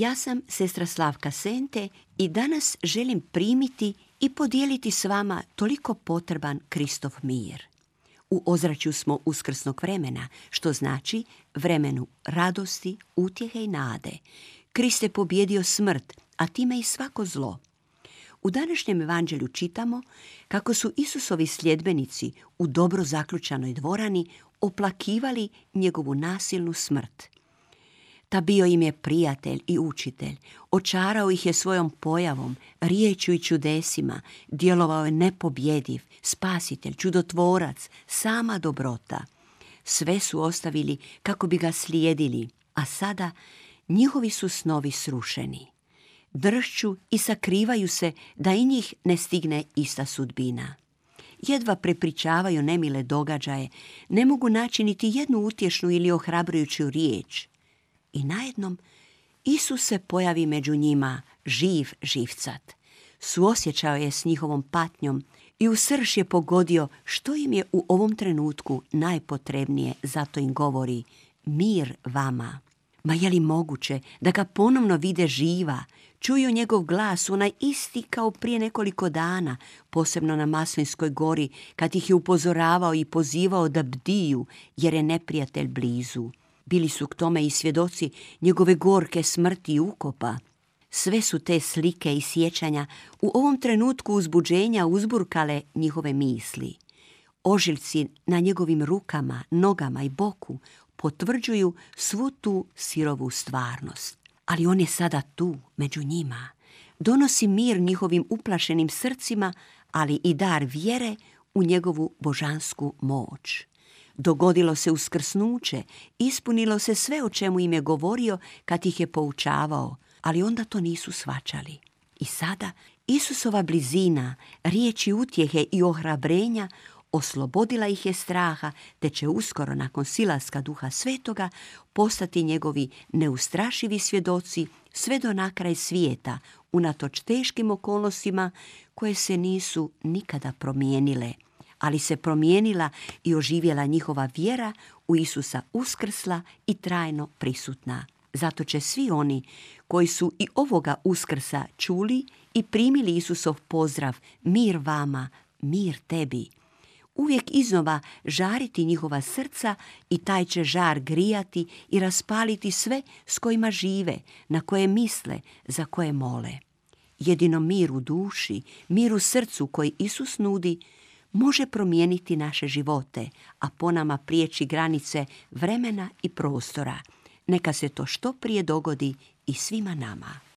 Ja sam sestra Slavka Sente i danas želim primiti i podijeliti s vama toliko potreban Kristov mir. U ozračju smo uskrsnog vremena, što znači vremenu radosti, utjehe i nade. Krist je pobjedio smrt, a time i svako zlo. U današnjem evanđelju čitamo kako su Isusovi sljedbenici u dobro zaključanoj dvorani oplakivali njegovu nasilnu smrt – ta bio im je prijatelj i učitelj. Očarao ih je svojom pojavom, riječju i čudesima. Djelovao je nepobjediv, spasitelj, čudotvorac, sama dobrota. Sve su ostavili kako bi ga slijedili, a sada njihovi su snovi srušeni. Dršću i sakrivaju se da i njih ne stigne ista sudbina. Jedva prepričavaju nemile događaje, ne mogu naći niti jednu utješnu ili ohrabrujuću riječ i najednom Isus se pojavi među njima, živ živcat. Suosjećao je s njihovom patnjom i u srž je pogodio što im je u ovom trenutku najpotrebnije, zato im govori mir vama. Ma je li moguće da ga ponovno vide živa, čuju njegov glas, onaj isti kao prije nekoliko dana, posebno na Maslinskoj gori, kad ih je upozoravao i pozivao da bdiju, jer je neprijatelj blizu. Bili su k tome i svjedoci njegove gorke smrti i ukopa. Sve su te slike i sjećanja u ovom trenutku uzbuđenja uzburkale njihove misli. Ožiljci na njegovim rukama, nogama i boku potvrđuju svu tu sirovu stvarnost. Ali on je sada tu, među njima. Donosi mir njihovim uplašenim srcima, ali i dar vjere u njegovu božansku moć. Dogodilo se uskrsnuće, ispunilo se sve o čemu im je govorio kad ih je poučavao, ali onda to nisu svačali. I sada Isusova blizina, riječi utjehe i ohrabrenja oslobodila ih je straha, te će uskoro nakon silaska duha svetoga postati njegovi neustrašivi svjedoci sve do nakraj svijeta, unatoč teškim okolnostima koje se nisu nikada promijenile ali se promijenila i oživjela njihova vjera u Isusa uskrsla i trajno prisutna. Zato će svi oni koji su i ovoga uskrsa čuli i primili Isusov pozdrav mir vama, mir tebi, uvijek iznova žariti njihova srca i taj će žar grijati i raspaliti sve s kojima žive, na koje misle, za koje mole. Jedino mir u duši, mir u srcu koji Isus nudi, može promijeniti naše živote, a po nama prijeći granice vremena i prostora. Neka se to što prije dogodi i svima nama.